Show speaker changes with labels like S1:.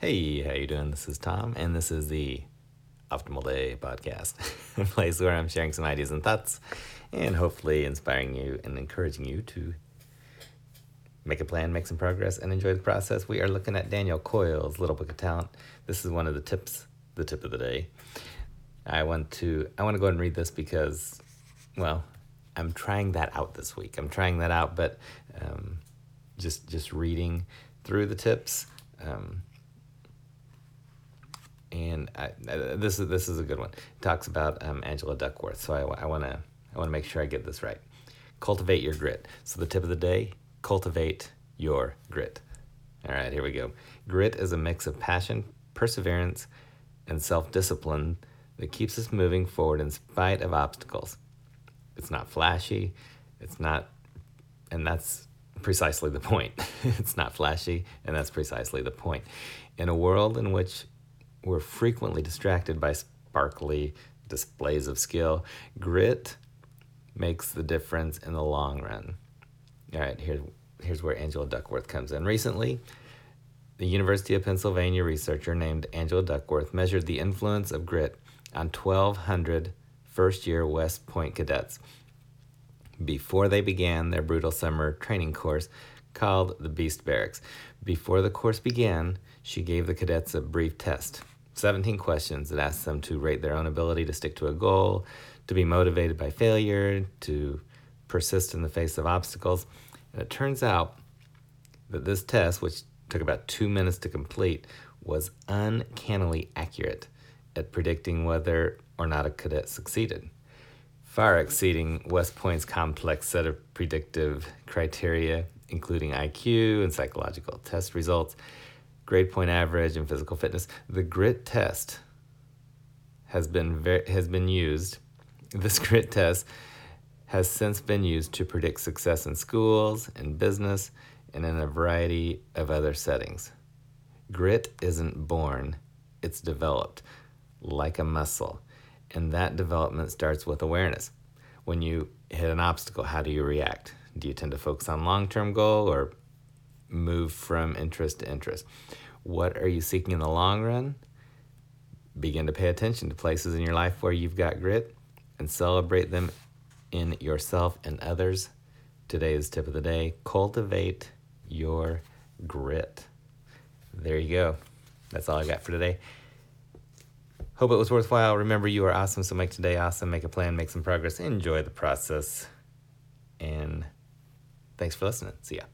S1: Hey, how you doing? This is Tom, and this is the Optimal Day podcast, a place where I'm sharing some ideas and thoughts, and hopefully inspiring you and encouraging you to make a plan, make some progress, and enjoy the process. We are looking at Daniel Coyle's Little Book of Talent. This is one of the tips, the tip of the day. I want to I want to go ahead and read this because, well, I'm trying that out this week. I'm trying that out, but um, just just reading through the tips. Um, and I, this is this is a good one. It talks about um, Angela Duckworth, so I want to I want to make sure I get this right. Cultivate your grit. So the tip of the day: cultivate your grit. All right, here we go. Grit is a mix of passion, perseverance, and self-discipline that keeps us moving forward in spite of obstacles. It's not flashy. It's not, and that's precisely the point. it's not flashy, and that's precisely the point. In a world in which we're frequently distracted by sparkly displays of skill. Grit makes the difference in the long run. All right, here, here's where Angela Duckworth comes in. Recently, the University of Pennsylvania researcher named Angela Duckworth measured the influence of grit on 1,200 first year West Point cadets before they began their brutal summer training course called the Beast Barracks. Before the course began, she gave the cadets a brief test 17 questions that asked them to rate their own ability to stick to a goal, to be motivated by failure, to persist in the face of obstacles. And it turns out that this test, which took about two minutes to complete, was uncannily accurate at predicting whether or not a cadet succeeded, far exceeding West Point's complex set of predictive criteria, including IQ and psychological test results grade point average, and physical fitness. The grit test has been ver- has been used. This grit test has since been used to predict success in schools, in business, and in a variety of other settings. Grit isn't born, it's developed like a muscle. And that development starts with awareness. When you hit an obstacle, how do you react? Do you tend to focus on long term goal or move from interest to interest. What are you seeking in the long run? Begin to pay attention to places in your life where you've got grit and celebrate them in yourself and others. Today's tip of the day cultivate your grit. There you go. That's all I got for today. Hope it was worthwhile. Remember, you are awesome, so make today awesome. Make a plan, make some progress, enjoy the process. And thanks for listening. See ya.